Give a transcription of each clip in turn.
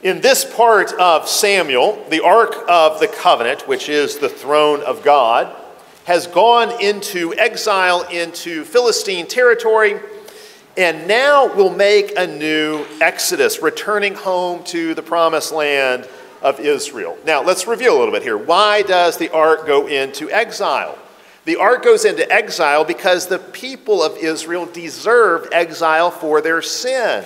In this part of Samuel, the Ark of the Covenant, which is the throne of God, has gone into exile into Philistine territory and now will make a new exodus, returning home to the promised land of Israel. Now, let's review a little bit here. Why does the ark go into exile? The ark goes into exile because the people of Israel deserve exile for their sin.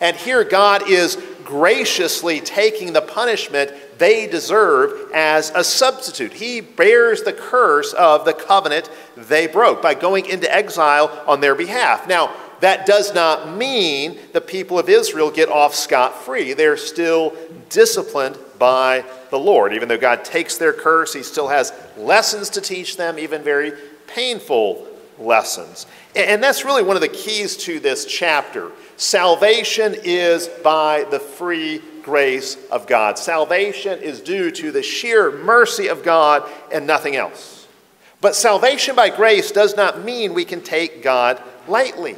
And here God is graciously taking the punishment they deserve as a substitute. He bears the curse of the covenant they broke by going into exile on their behalf. Now, that does not mean the people of Israel get off scot free. They're still disciplined by the Lord. Even though God takes their curse, He still has lessons to teach them, even very painful lessons. And that's really one of the keys to this chapter. Salvation is by the free grace of God. Salvation is due to the sheer mercy of God and nothing else. But salvation by grace does not mean we can take God lightly.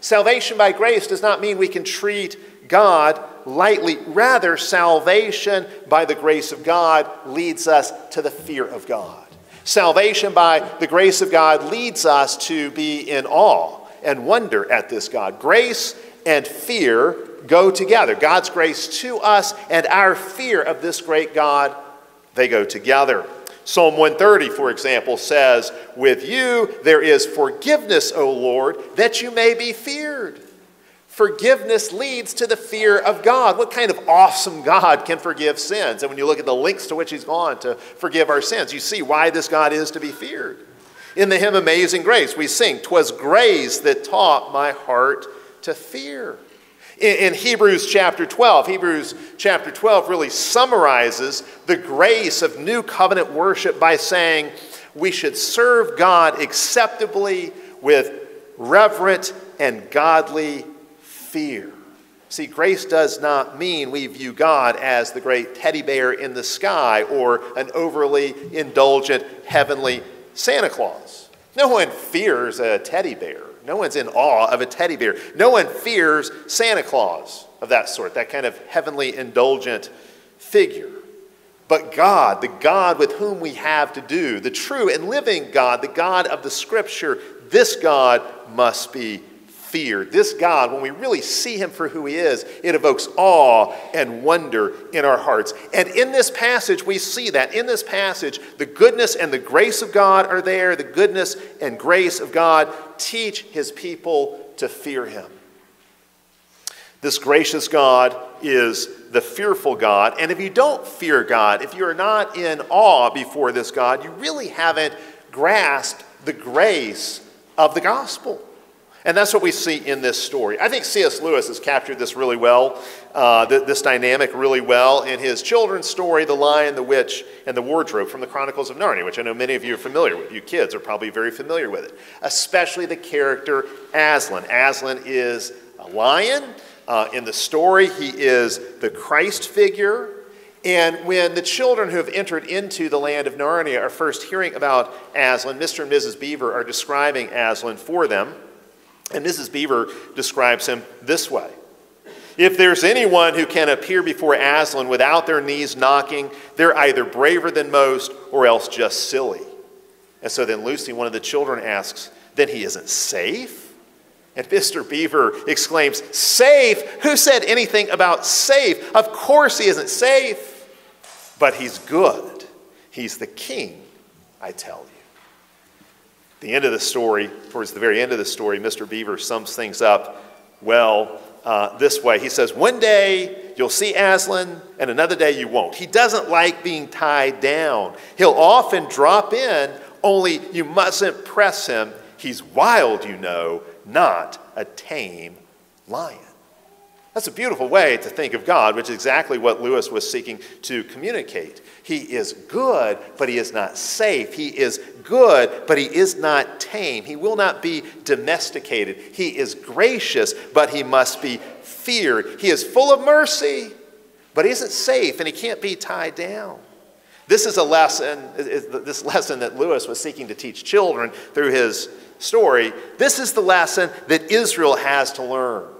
Salvation by grace does not mean we can treat God lightly. Rather, salvation by the grace of God leads us to the fear of God. Salvation by the grace of God leads us to be in awe and wonder at this God. Grace and fear go together. God's grace to us and our fear of this great God, they go together. Psalm 130, for example, says, With you there is forgiveness, O Lord, that you may be feared. Forgiveness leads to the fear of God. What kind of awesome God can forgive sins? And when you look at the links to which He's gone to forgive our sins, you see why this God is to be feared. In the hymn Amazing Grace, we sing, "'Twas grace that taught my heart to fear. In, in Hebrews chapter 12, Hebrews chapter 12 really summarizes the grace of new covenant worship by saying we should serve God acceptably with reverent and godly fear. See, grace does not mean we view God as the great teddy bear in the sky or an overly indulgent heavenly Santa Claus. No one fears a teddy bear. No one's in awe of a teddy bear. No one fears Santa Claus of that sort, that kind of heavenly indulgent figure. But God, the God with whom we have to do, the true and living God, the God of the scripture, this God must be fear. This God, when we really see him for who he is, it evokes awe and wonder in our hearts. And in this passage, we see that. In this passage, the goodness and the grace of God are there. The goodness and grace of God teach his people to fear him. This gracious God is the fearful God. And if you don't fear God, if you are not in awe before this God, you really haven't grasped the grace of the gospel. And that's what we see in this story. I think C.S. Lewis has captured this really well, uh, th- this dynamic really well in his children's story, The Lion, the Witch, and the Wardrobe from the Chronicles of Narnia, which I know many of you are familiar with. You kids are probably very familiar with it, especially the character Aslan. Aslan is a lion. Uh, in the story, he is the Christ figure. And when the children who have entered into the land of Narnia are first hearing about Aslan, Mr. and Mrs. Beaver are describing Aslan for them. And Mrs. Beaver describes him this way If there's anyone who can appear before Aslan without their knees knocking, they're either braver than most or else just silly. And so then Lucy, one of the children, asks, Then he isn't safe? And Mr. Beaver exclaims, Safe? Who said anything about safe? Of course he isn't safe, but he's good. He's the king, I tell you the end of the story, towards the very end of the story, Mr. Beaver sums things up well uh, this way. He says, One day you'll see Aslan, and another day you won't. He doesn't like being tied down. He'll often drop in, only you mustn't press him. He's wild, you know, not a tame lion. That's a beautiful way to think of God, which is exactly what Lewis was seeking to communicate. He is good, but he is not safe. He is good, but he is not tame. He will not be domesticated. He is gracious, but he must be feared. He is full of mercy, but he isn't safe and he can't be tied down. This is a lesson, this lesson that Lewis was seeking to teach children through his story. This is the lesson that Israel has to learn.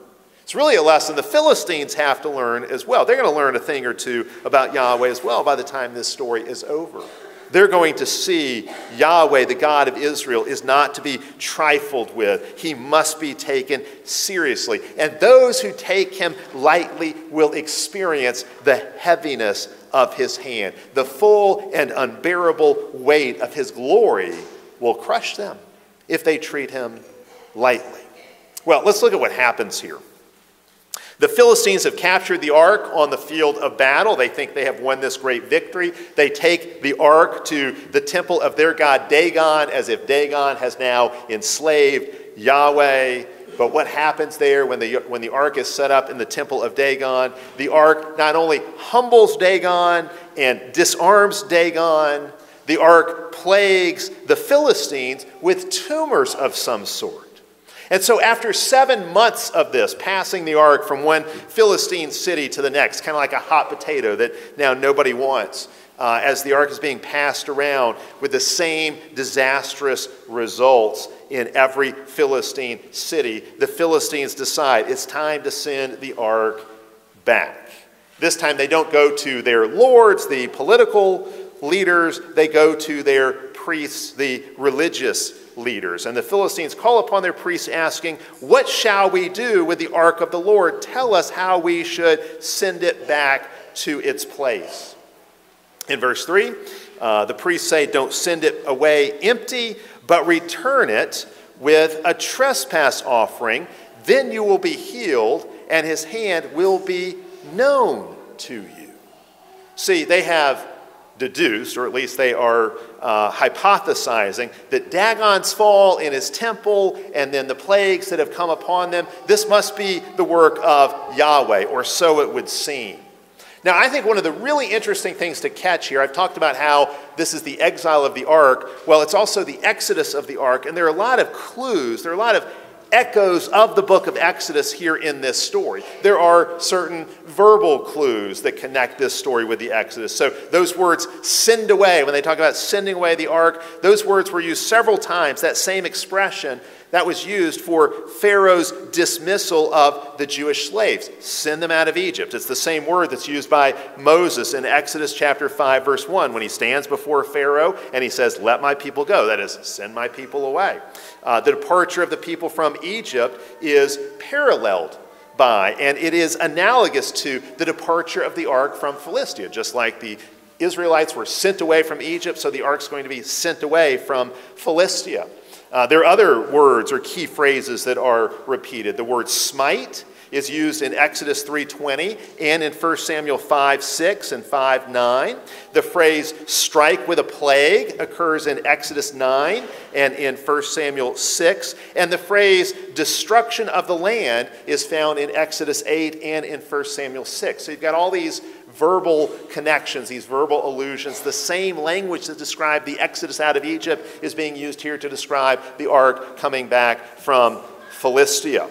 It's really a lesson the Philistines have to learn as well. They're going to learn a thing or two about Yahweh as well by the time this story is over. They're going to see Yahweh, the God of Israel, is not to be trifled with. He must be taken seriously. And those who take him lightly will experience the heaviness of his hand. The full and unbearable weight of his glory will crush them if they treat him lightly. Well, let's look at what happens here. The Philistines have captured the ark on the field of battle. They think they have won this great victory. They take the ark to the temple of their god Dagon as if Dagon has now enslaved Yahweh. But what happens there when the, when the ark is set up in the temple of Dagon? The ark not only humbles Dagon and disarms Dagon, the ark plagues the Philistines with tumors of some sort. And so, after seven months of this, passing the ark from one Philistine city to the next, kind of like a hot potato that now nobody wants, uh, as the ark is being passed around with the same disastrous results in every Philistine city, the Philistines decide it's time to send the ark back. This time, they don't go to their lords, the political leaders, they go to their priests, the religious leaders. And the Philistines call upon their priests, asking, What shall we do with the ark of the Lord? Tell us how we should send it back to its place. In verse 3, uh, the priests say, Don't send it away empty, but return it with a trespass offering. Then you will be healed, and his hand will be known to you. See, they have deduced, or at least they are uh, hypothesizing, that Dagon's fall in his temple and then the plagues that have come upon them, this must be the work of Yahweh, or so it would seem. Now, I think one of the really interesting things to catch here, I've talked about how this is the exile of the ark. Well, it's also the exodus of the ark, and there are a lot of clues, there are a lot of echoes of the book of Exodus here in this story. There are certain verbal clues that connect this story with the Exodus. So, those words, send away, when they talk about sending away the ark, those words were used several times, that same expression that was used for Pharaoh's dismissal of the Jewish slaves. Send them out of Egypt. It's the same word that's used by Moses in Exodus chapter 5, verse 1, when he stands before Pharaoh and he says, Let my people go. That is, send my people away. Uh, the departure of the people from Egypt is paralleled by, and it is analogous to the departure of the ark from Philistia, just like the Israelites were sent away from Egypt, so the ark's going to be sent away from Philistia. Uh, there are other words or key phrases that are repeated. The word smite is used in Exodus 3:20 and in 1 Samuel 5:6 and 5:9. The phrase strike with a plague occurs in Exodus 9 and in 1 Samuel 6, and the phrase destruction of the land is found in Exodus 8 and in 1 Samuel 6. So you've got all these verbal connections, these verbal allusions. The same language that described the exodus out of Egypt is being used here to describe the ark coming back from Philistia.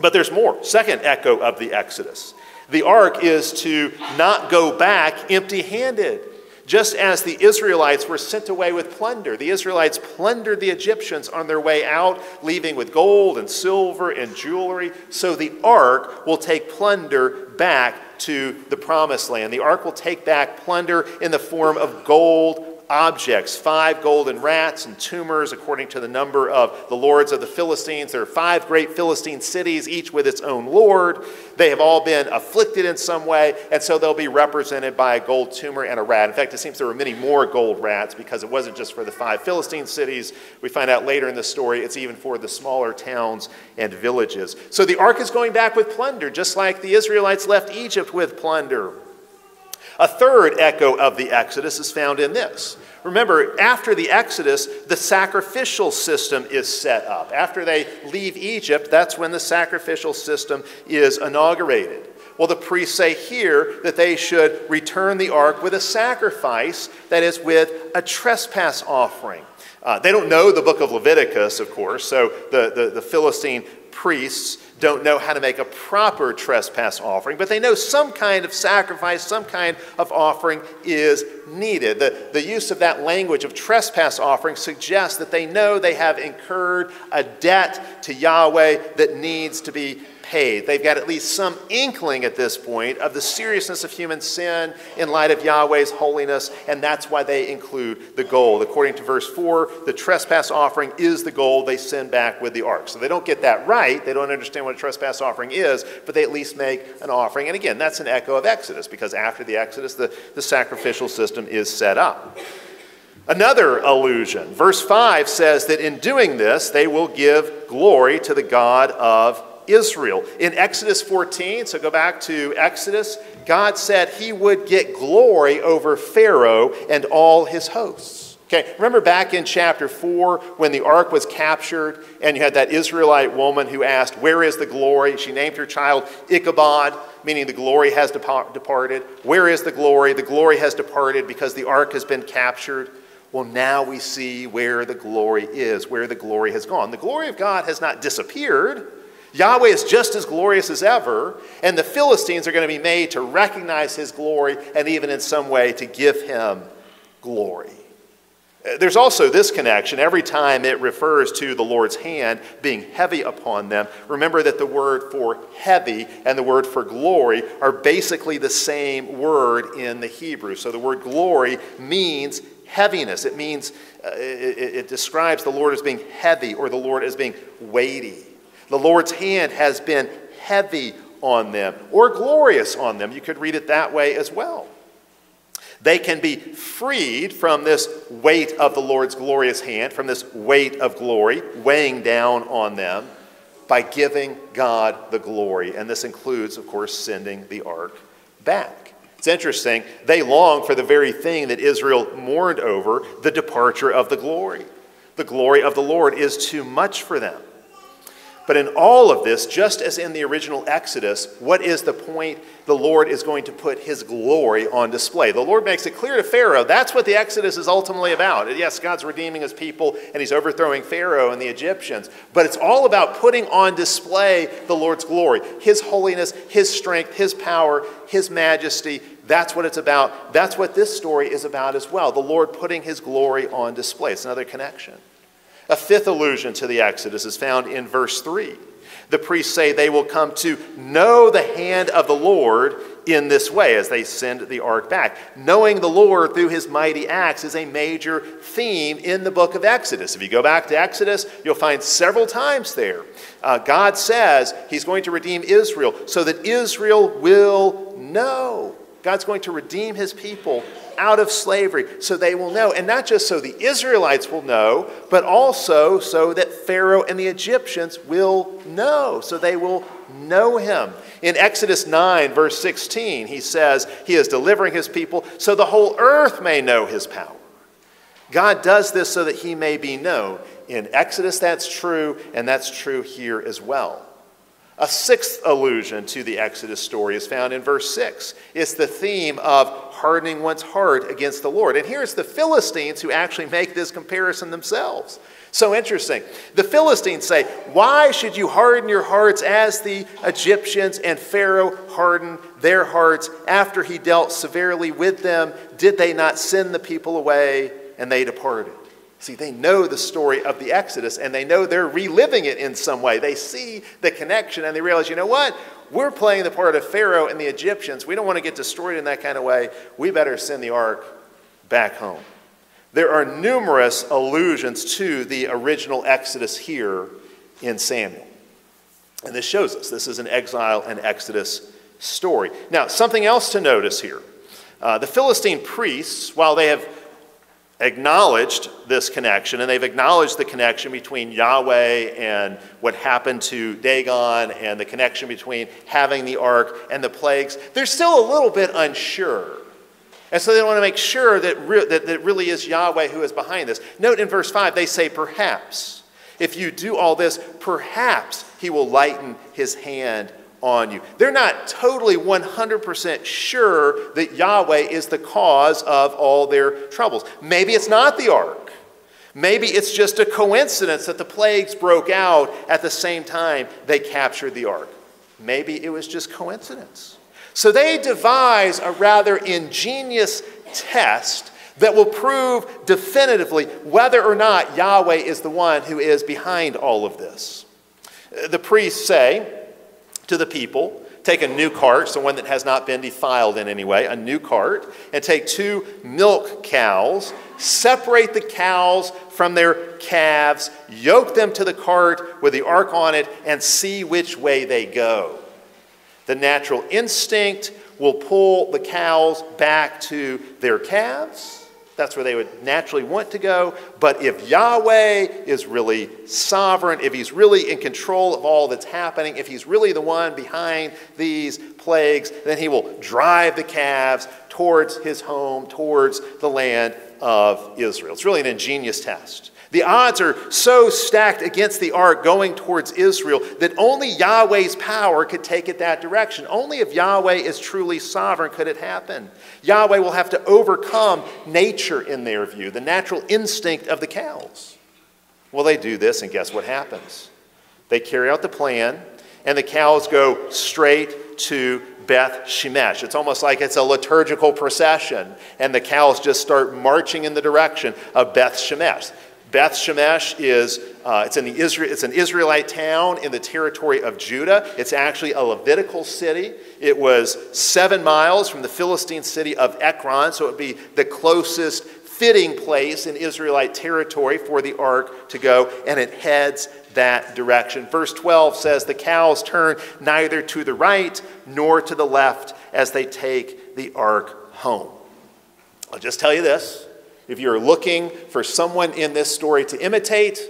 But there's more. Second echo of the exodus. The ark is to not go back empty handed. Just as the Israelites were sent away with plunder, the Israelites plundered the Egyptians on their way out, leaving with gold and silver and jewelry. So the ark will take plunder back to the promised land. The ark will take back plunder in the form of gold, objects five golden rats and tumors, according to the number of the lords of the Philistines. There are five great Philistine cities, each with its own lord. They have all been afflicted in some way, and so they'll be represented by a gold tumor and a rat. In fact, it seems there were many more gold rats because it wasn't just for the five Philistine cities. We find out later in the story it's even for the smaller towns and villages. So the ark is going back with plunder, just like the Israelites left Egypt with plunder. A third echo of the Exodus is found in this. Remember, after the Exodus, the sacrificial system is set up. After they leave Egypt, that's when the sacrificial system is inaugurated. Well, the priests say here that they should return the ark with a sacrifice, that is, with a trespass offering. Uh, they don't know the book of Leviticus, of course, so the, the, the Philistine priests don't know how to make a proper trespass offering, but they know some kind of sacrifice, some kind of offering is needed. The, the use of that language of trespass offering suggests that they know they have incurred a debt to Yahweh that needs to be paid. They've got at least some inkling at this point of the seriousness of human sin in light of Yahweh's holiness, and that's why they include the gold. According to verse 4, the trespass offering is the gold they send back with the ark. So they don't get that right. They don't understand what a trespass offering is, but they at least make an offering. And again, that's an echo of Exodus, because after the Exodus, the, the sacrificial system is set up. Another allusion. Verse 5 says that in doing this, they will give glory to the God of Israel. In Exodus 14, so go back to Exodus, God said he would get glory over Pharaoh and all his hosts. Okay, remember back in chapter 4 when the ark was captured and you had that Israelite woman who asked, Where is the glory? She named her child Ichabod, meaning the glory has departed. Where is the glory? The glory has departed because the ark has been captured. Well, now we see where the glory is, where the glory has gone. The glory of God has not disappeared. Yahweh is just as glorious as ever, and the Philistines are going to be made to recognize his glory and even in some way to give him glory. There's also this connection. Every time it refers to the Lord's hand being heavy upon them, remember that the word for heavy and the word for glory are basically the same word in the Hebrew. So the word glory means heaviness. It means, uh, it, it describes the Lord as being heavy or the Lord as being weighty. The Lord's hand has been heavy on them or glorious on them. You could read it that way as well. They can be freed from this weight of the Lord's glorious hand, from this weight of glory weighing down on them by giving God the glory. And this includes, of course, sending the ark back. It's interesting. They long for the very thing that Israel mourned over the departure of the glory. The glory of the Lord is too much for them. But in all of this, just as in the original Exodus, what is the point? The Lord is going to put his glory on display. The Lord makes it clear to Pharaoh that's what the Exodus is ultimately about. Yes, God's redeeming his people and he's overthrowing Pharaoh and the Egyptians, but it's all about putting on display the Lord's glory, his holiness, his strength, his power, his majesty. That's what it's about. That's what this story is about as well. The Lord putting his glory on display. It's another connection. A fifth allusion to the Exodus is found in verse 3. The priests say they will come to know the hand of the Lord in this way as they send the ark back. Knowing the Lord through his mighty acts is a major theme in the book of Exodus. If you go back to Exodus, you'll find several times there. Uh, God says he's going to redeem Israel so that Israel will know. God's going to redeem his people out of slavery so they will know. And not just so the Israelites will know, but also so that Pharaoh and the Egyptians will know, so they will know him. In Exodus 9, verse 16, he says, He is delivering his people so the whole earth may know his power. God does this so that he may be known. In Exodus, that's true, and that's true here as well. A sixth allusion to the Exodus story is found in verse 6. It's the theme of hardening one's heart against the Lord. And here's the Philistines who actually make this comparison themselves. So interesting. The Philistines say, Why should you harden your hearts as the Egyptians and Pharaoh hardened their hearts after he dealt severely with them? Did they not send the people away and they departed? See, they know the story of the Exodus and they know they're reliving it in some way. They see the connection and they realize, you know what? We're playing the part of Pharaoh and the Egyptians. We don't want to get destroyed in that kind of way. We better send the ark back home. There are numerous allusions to the original Exodus here in Samuel. And this shows us this is an exile and Exodus story. Now, something else to notice here. Uh, the Philistine priests, while they have acknowledged this connection, and they've acknowledged the connection between Yahweh and what happened to Dagon and the connection between having the ark and the plagues. They're still a little bit unsure. And so they want to make sure that, re- that, that it really is Yahweh who is behind this. Note in verse 5, they say, perhaps. If you do all this, perhaps he will lighten his hand on you. They're not totally 100% sure that Yahweh is the cause of all their troubles. Maybe it's not the ark. Maybe it's just a coincidence that the plagues broke out at the same time they captured the ark. Maybe it was just coincidence. So they devise a rather ingenious test that will prove definitively whether or not Yahweh is the one who is behind all of this. The priests say, to the people take a new cart, so one that has not been defiled in any way, a new cart, and take two milk cows, separate the cows from their calves, yoke them to the cart with the ark on it, and see which way they go. The natural instinct will pull the cows back to their calves that's where they would naturally want to go. But if Yahweh is really sovereign, if he's really in control of all that's happening, if he's really the one behind these plagues, then he will drive the calves towards his home, towards the land of Israel. It's really an ingenious test. The odds are so stacked against the ark going towards Israel that only Yahweh's power could take it that direction. Only if Yahweh is truly sovereign could it happen. Yahweh will have to overcome nature in their view, the natural instinct of the cows. Well, they do this, and guess what happens? They carry out the plan, and the cows go straight to Beth Shemesh. It's almost like it's a liturgical procession, and the cows just start marching in the direction of Beth Shemesh. Beth Shemesh is uh, it's in the Israel, it's an Israelite town in the territory of Judah. It's actually a Levitical city. It was seven miles from the Philistine city of Ekron, so it would be the closest fitting place in Israelite territory for the ark to go, and it heads that direction. Verse 12 says, The cows turn neither to the right nor to the left as they take the ark home. I'll just tell you this if you're looking for someone in this story to imitate,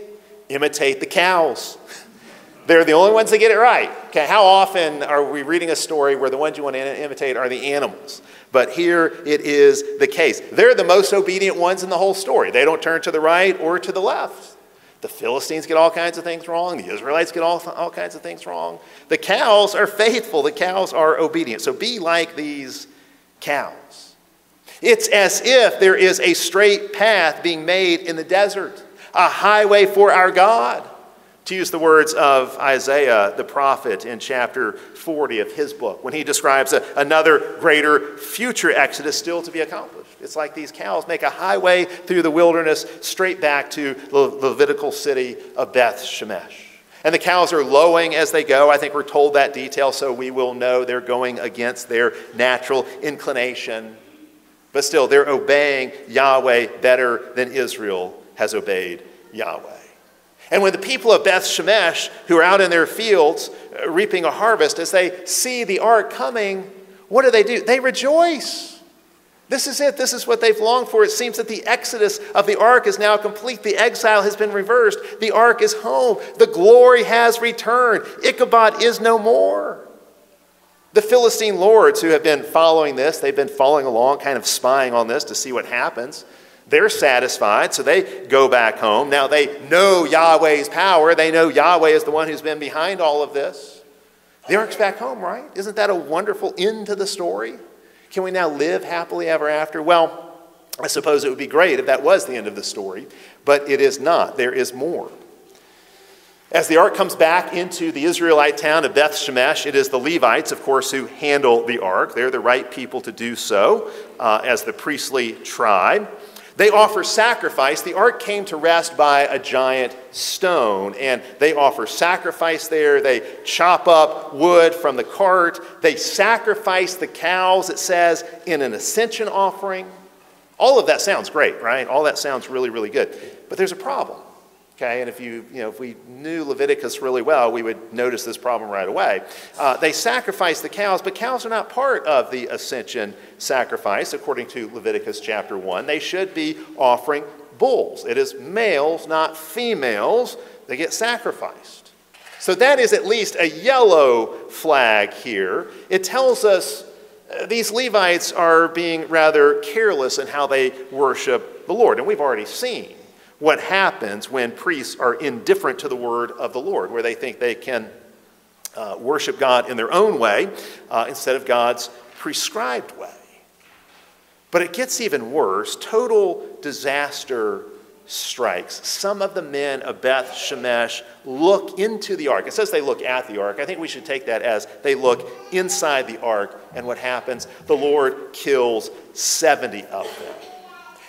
imitate the cows. They're the only ones that get it right. Okay, how often are we reading a story where the ones you want to imitate are the animals? But here it is the case. They're the most obedient ones in the whole story. They don't turn to the right or to the left. The Philistines get all kinds of things wrong. The Israelites get all, all kinds of things wrong. The cows are faithful. The cows are obedient. So be like these cows. It's as if there is a straight path being made in the desert, a highway for our God. To use the words of Isaiah the prophet in chapter 40 of his book, when he describes a, another greater future exodus still to be accomplished. It's like these cows make a highway through the wilderness straight back to the Levitical city of Beth Shemesh. And the cows are lowing as they go. I think we're told that detail so we will know they're going against their natural inclination. But still, they're obeying Yahweh better than Israel has obeyed Yahweh. And when the people of Beth Shemesh, who are out in their fields uh, reaping a harvest, as they see the ark coming, what do they do? They rejoice. This is it. This is what they've longed for. It seems that the exodus of the ark is now complete. The exile has been reversed. The ark is home. The glory has returned. Ichabod is no more. The Philistine lords who have been following this, they've been following along, kind of spying on this to see what happens. They're satisfied, so they go back home. Now they know Yahweh's power. They know Yahweh is the one who's been behind all of this. The ark's back home, right? Isn't that a wonderful end to the story? Can we now live happily ever after? Well, I suppose it would be great if that was the end of the story, but it is not. There is more. As the ark comes back into the Israelite town of Beth Shemesh, it is the Levites, of course, who handle the ark. They're the right people to do so uh, as the priestly tribe. They offer sacrifice. The ark came to rest by a giant stone, and they offer sacrifice there. They chop up wood from the cart. They sacrifice the cows, it says, in an ascension offering. All of that sounds great, right? All that sounds really, really good. But there's a problem. Okay, and if you, you know, if we knew Leviticus really well, we would notice this problem right away. Uh, they sacrifice the cows, but cows are not part of the ascension sacrifice, according to Leviticus chapter 1. They should be offering bulls. It is males, not females, that get sacrificed. So that is at least a yellow flag here. It tells us uh, these Levites are being rather careless in how they worship the Lord. And we've already seen what happens when priests are indifferent to the word of the Lord, where they think they can uh, worship God in their own way uh, instead of God's prescribed way. But it gets even worse. Total disaster strikes. Some of the men of Beth Shemesh look into the ark. It says they look at the ark. I think we should take that as they look inside the ark. And what happens? The Lord kills 70 of them.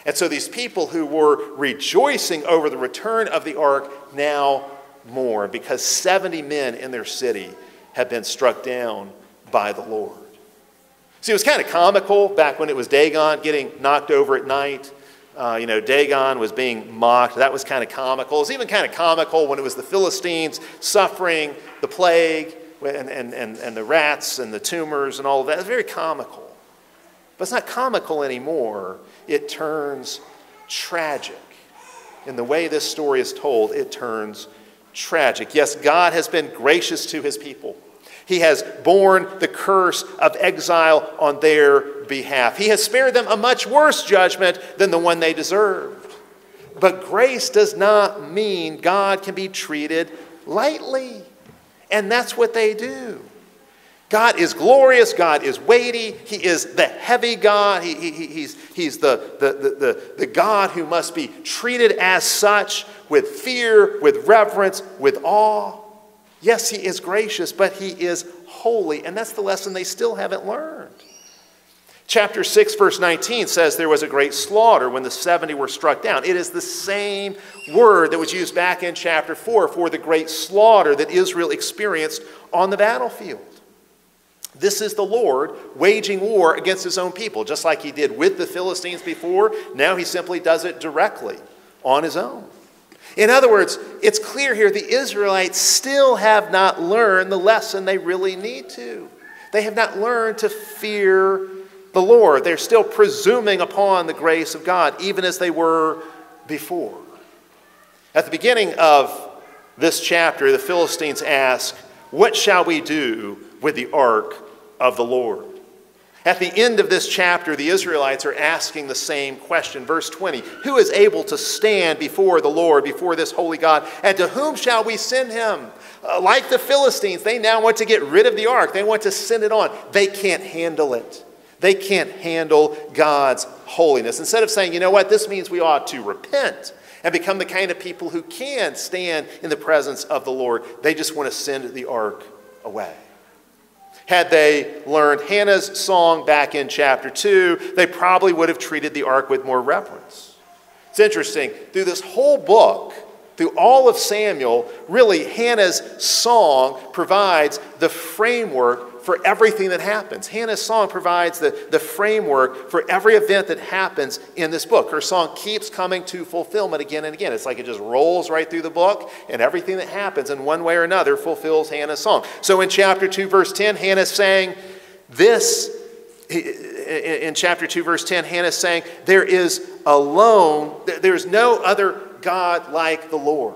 And so these people who were rejoicing over the return of the ark now mourn because 70 men in their city have been struck down by the Lord. See, it was kind of comical back when it was Dagon getting knocked over at night. Uh, you know, Dagon was being mocked. That was kind of comical. It was even kind of comical when it was the Philistines suffering the plague and, and, and, and the rats and the tumors and all of that. It's very comical. But it's not comical anymore. It turns tragic. In the way this story is told, it turns tragic. Yes, God has been gracious to his people. He has borne the curse of exile on their behalf. He has spared them a much worse judgment than the one they deserved. But grace does not mean God can be treated lightly. And that's what they do. God is glorious. God is weighty. He is the heavy God. He, he, he's he's the, the, the, the, God who must be treated as such with fear, with reverence, with awe. Yes, He is gracious, but He is holy. And that's the lesson they still haven't learned. Chapter 6, verse 19 says there was a great slaughter when the 70 were struck down. It is the same word that was used back in chapter 4 for the great slaughter that Israel experienced on the battlefield. This is the Lord waging war against his own people, just like he did with the Philistines before. Now he simply does it directly on his own. In other words, it's clear here the Israelites still have not learned the lesson they really need to. They have not learned to fear the Lord. They're still presuming upon the grace of God, even as they were before. At the beginning of this chapter, the Philistines ask, What shall we do with the ark of the Lord? At the end of this chapter, the Israelites are asking the same question. Verse 20 Who is able to stand before the Lord, before this holy God? And to whom shall we send him? Uh, like the Philistines, they now want to get rid of the ark, they want to send it on. They can't handle it. They can't handle God's holiness. Instead of saying, you know what, this means we ought to repent and become the kind of people who can stand in the presence of the Lord, they just want to send the ark away. Had they learned Hannah's song back in chapter 2, they probably would have treated the ark with more reverence. It's interesting, through this whole book, through all of Samuel, really Hannah's song provides the framework for everything that happens. Hannah's song provides the, the framework for every event that happens in this book. Her song keeps coming to fulfillment again and again. It's like it just rolls right through the book, and everything that happens in one way or another fulfills Hannah's song. So in chapter 2, verse 10, Hannah's saying, This, in chapter 2, verse 10, Hannah's saying, There is alone, there's no other God like the Lord.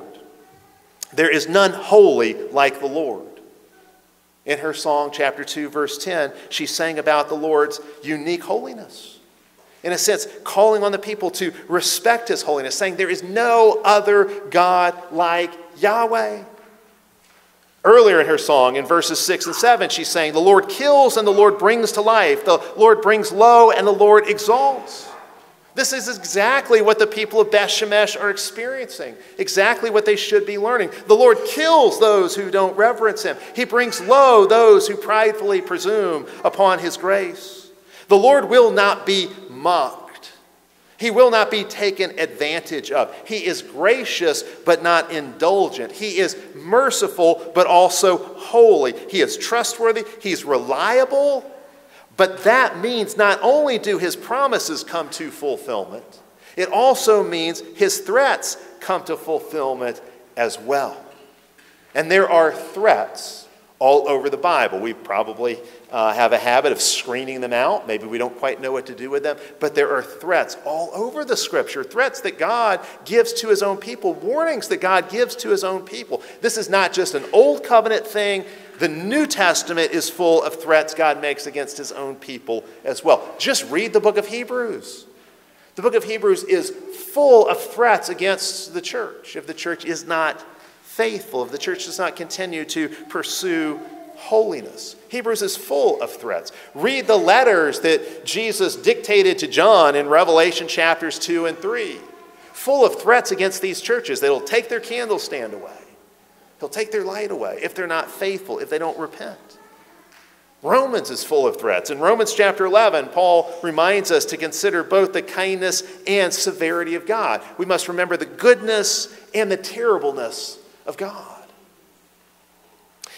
There is none holy like the Lord. In her song, chapter 2, verse 10, she sang about the Lord's unique holiness. In a sense, calling on the people to respect his holiness, saying, There is no other God like Yahweh. Earlier in her song, in verses 6 and 7, she's saying, The Lord kills and the Lord brings to life. The Lord brings low and the Lord exalts. This is exactly what the people of Beth Shemesh are experiencing, exactly what they should be learning. The Lord kills those who don't reverence Him, He brings low those who pridefully presume upon His grace. The Lord will not be mocked, He will not be taken advantage of. He is gracious but not indulgent, He is merciful but also holy. He is trustworthy, He's reliable but that means not only do his promises come to fulfillment, it also means his threats come to fulfillment as well. And there are threats all over the Bible. We probably uh, have a habit of screening them out. Maybe we don't quite know what to do with them. But there are threats all over the scripture threats that God gives to his own people, warnings that God gives to his own people. This is not just an old covenant thing, the New Testament is full of threats God makes against his own people as well. Just read the book of Hebrews. The book of Hebrews is full of threats against the church if the church is not faithful, if the church does not continue to pursue holiness. Hebrews is full of threats. Read the letters that Jesus dictated to John in Revelation chapters 2 and 3, full of threats against these churches that'll take their candlestand away He'll take their light away if they're not faithful, if they don't repent. Romans is full of threats. In Romans chapter 11, Paul reminds us to consider both the kindness and severity of God. We must remember the goodness and the terribleness of God.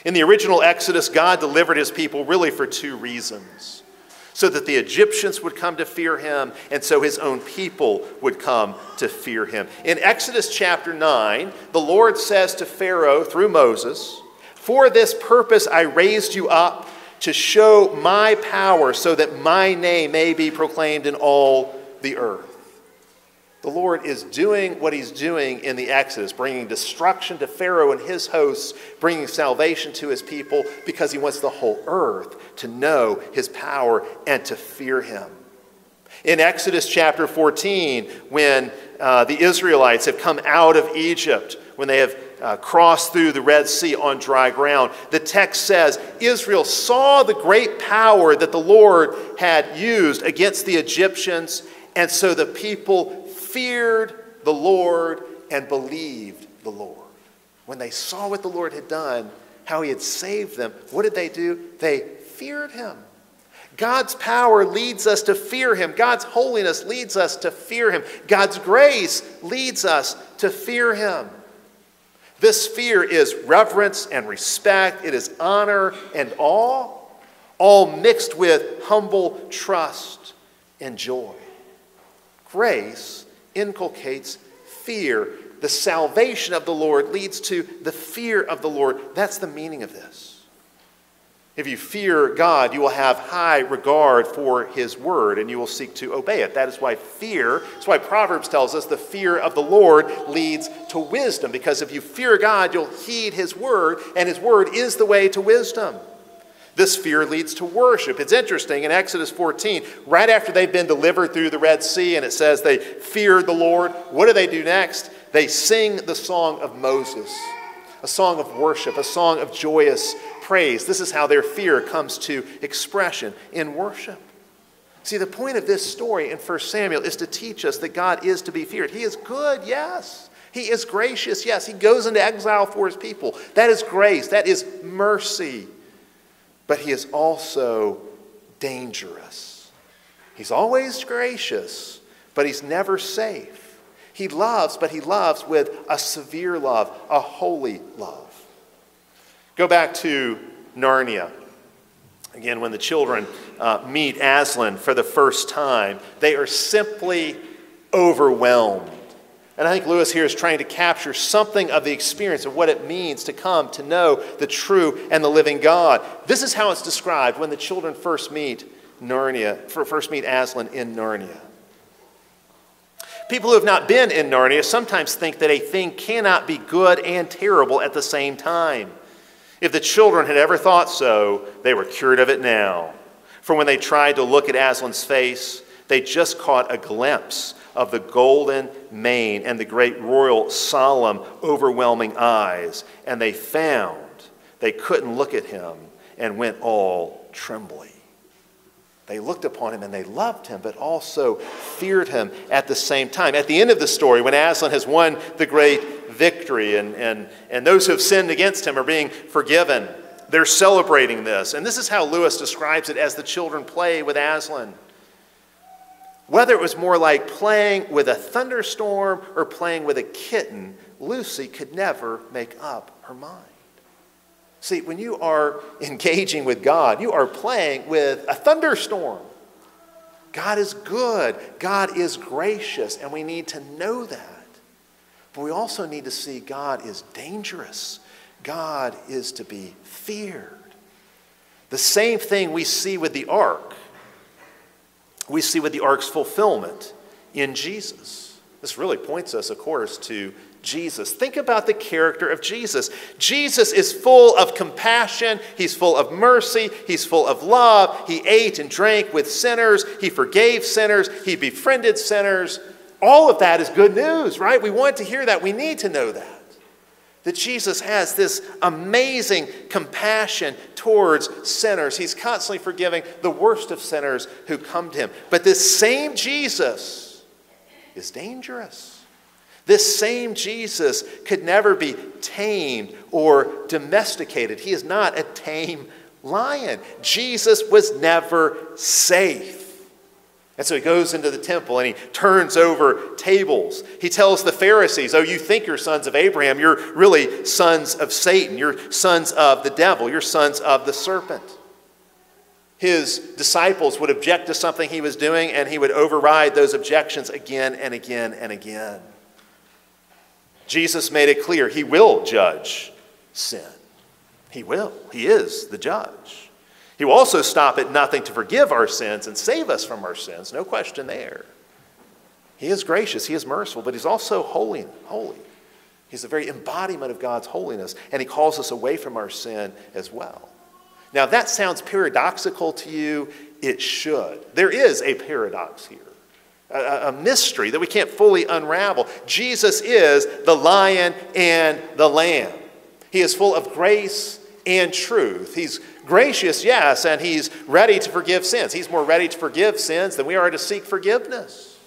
In the original Exodus, God delivered his people really for two reasons so that the Egyptians would come to fear him, and so his own people would come to fear him. In Exodus chapter 9, the Lord says to Pharaoh through Moses, For this purpose I raised you up to show my power, so that my name may be proclaimed in all the earth. The Lord is doing what he's doing in the Exodus, bringing destruction to Pharaoh and his hosts, bringing salvation to his people, because he wants the whole earth to know his power and to fear him. In Exodus chapter 14, when uh, the Israelites have come out of Egypt, when they have uh, crossed through the Red Sea on dry ground, the text says Israel saw the great power that the Lord had used against the Egyptians, and so the people feared the Lord and believed the Lord. When they saw what the Lord had done, how he had saved them, what did they do? They feared him. God's power leads us to fear him. God's holiness leads us to fear him. God's grace leads us to fear him. This fear is reverence and respect, it is honor and awe, all mixed with humble trust and joy. Grace inculcates fear. The salvation of the Lord leads to the fear of the Lord. That's the meaning of this. If you fear God, you will have high regard for his word and you will seek to obey it. That is why fear, that's why Proverbs tells us the fear of the Lord leads to wisdom. Because if you fear God, you'll heed his word, and his word is the way to wisdom. This fear leads to worship. It's interesting in Exodus 14, right after they've been delivered through the Red Sea and it says they feared the Lord, what do they do next? They sing the song of Moses, a song of worship, a song of joyous praise. This is how their fear comes to expression in worship. See, the point of this story in 1 Samuel is to teach us that God is to be feared. He is good, yes. He is gracious, yes. He goes into exile for his people. That is grace, that is mercy but he is also dangerous. He's always gracious, but he's never safe. He loves, but he loves with a severe love, a holy love. Go back to Narnia. Again, when the children uh, meet Aslan for the first time, they are simply overwhelmed and I think Lewis here is trying to capture something of the experience of what it means to come to know the true and the living God. This is how it's described when the children first meet Narnia, first meet Aslan in Narnia. People who have not been in Narnia sometimes think that a thing cannot be good and terrible at the same time. If the children had ever thought so, they were cured of it now. For when they tried to look at Aslan's face, they just caught a glimpse of the golden mane and the great royal, solemn, overwhelming eyes. And they found they couldn't look at him and went all trembling. They looked upon him and they loved him, but also feared him at the same time. At the end of the story, when Aslan has won the great victory and, and, and those who have sinned against him are being forgiven, they're celebrating this. And this is how Lewis describes it as the children play with Aslan. Whether it was more like playing with a thunderstorm or playing with a kitten, Lucy could never make up her mind. See, when you are engaging with God, you are playing with a thunderstorm. God is good, God is gracious, and we need to know that. But we also need to see God is dangerous, God is to be feared. The same thing we see with the ark we see with the ark's fulfillment in Jesus. This really points us, of course, to Jesus. Think about the character of Jesus. Jesus is full of compassion, he's full of mercy, he's full of love. He ate and drank with sinners, he forgave sinners, he befriended sinners. All of that is good news, right? We want to hear that. We need to know that that Jesus has this amazing compassion towards sinners. He's constantly forgiving the worst of sinners who come to him. But this same Jesus is dangerous. This same Jesus could never be tamed or domesticated. He is not a tame lion. Jesus was never safe. And so he goes into the temple and he turns over tables. He tells the Pharisees, Oh, you think you're sons of Abraham. You're really sons of Satan. You're sons of the devil. You're sons of the serpent. His disciples would object to something he was doing, and he would override those objections again and again and again. Jesus made it clear he will judge sin. He will. He is the judge. He will also stop at nothing to forgive our sins and save us from our sins. No question there. He is gracious, he is merciful, but he's also holy. Holy. He's the very embodiment of God's holiness, and he calls us away from our sin as well. Now, that sounds paradoxical to you, it should. There is a paradox here, a, a, mystery that we can't fully unravel. Jesus is the lion and the lamb. He is full of grace and truth. He's gracious, yes, and he's ready to forgive sins. He's more ready to forgive sins than we are to seek forgiveness.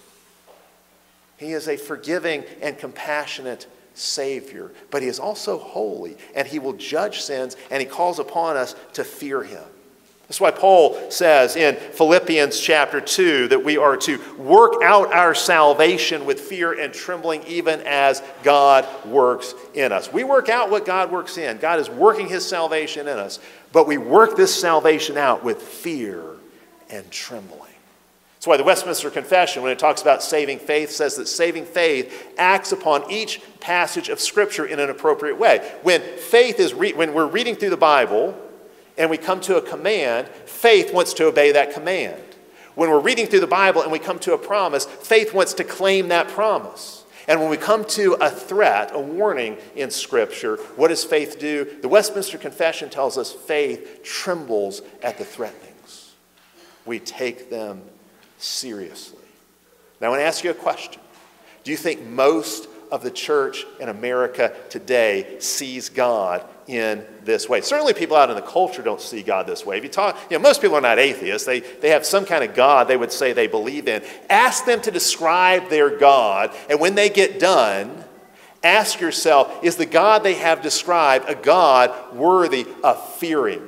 He is a forgiving and compassionate Savior, but He is also holy, and He will judge sins, and He calls upon us to fear Him. That's why Paul says in Philippians chapter 2 that we are to work out our salvation with fear and trembling, even as God works in us. We work out what God works in. God is working His salvation in us, but we work this salvation out with fear and trembling. That's why the Westminster Confession, when it talks about saving faith, says that saving faith acts upon each passage of Scripture in an appropriate way. When faith is re- when we're reading through the Bible and we come to a command, faith wants to obey that command. When we're reading through the Bible and we come to a promise, faith wants to claim that promise. And when we come to a threat, a warning in Scripture, what does faith do? The Westminster Confession tells us faith trembles at the threatenings. We take them seriously. Now, I want to ask you a question. Do you think most of the church in America today sees God in this way? Certainly, people out in the culture don't see God this way. If you talk, you know, most people are not atheists. They, they have some kind of God they would say they believe in. Ask them to describe their God, and when they get done, ask yourself is the God they have described a God worthy of fearing?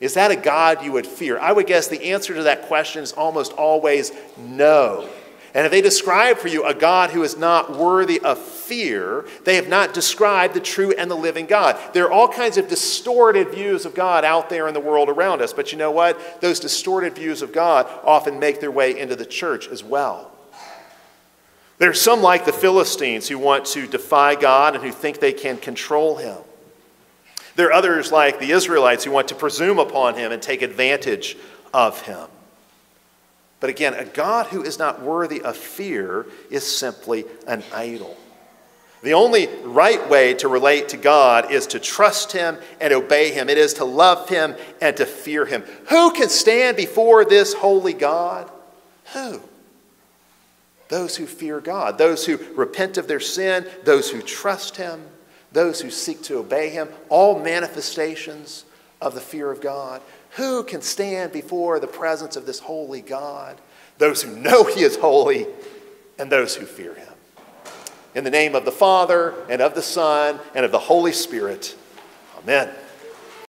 Is that a God you would fear? I would guess the answer to that question is almost always no. And if they describe for you a God who is not worthy of fear, they have not described the true and the living God. There are all kinds of distorted views of God out there in the world around us, but you know what? Those distorted views of God often make their way into the church as well. There are some like the Philistines who want to defy God and who think they can control him. There are others like the Israelites who want to presume upon him and take advantage of him. But again, a God who is not worthy of fear is simply an idol. The only right way to relate to God is to trust Him and obey Him. It is to love Him and to fear Him. Who can stand before this holy God? Who? Those who fear God, those who repent of their sin, those who trust Him, those who seek to obey him, all manifestations of the fear of God. Who can stand before the presence of this holy God? Those who know he is holy and those who fear him. In the name of the Father, and of the Son, and of the Holy Spirit, amen.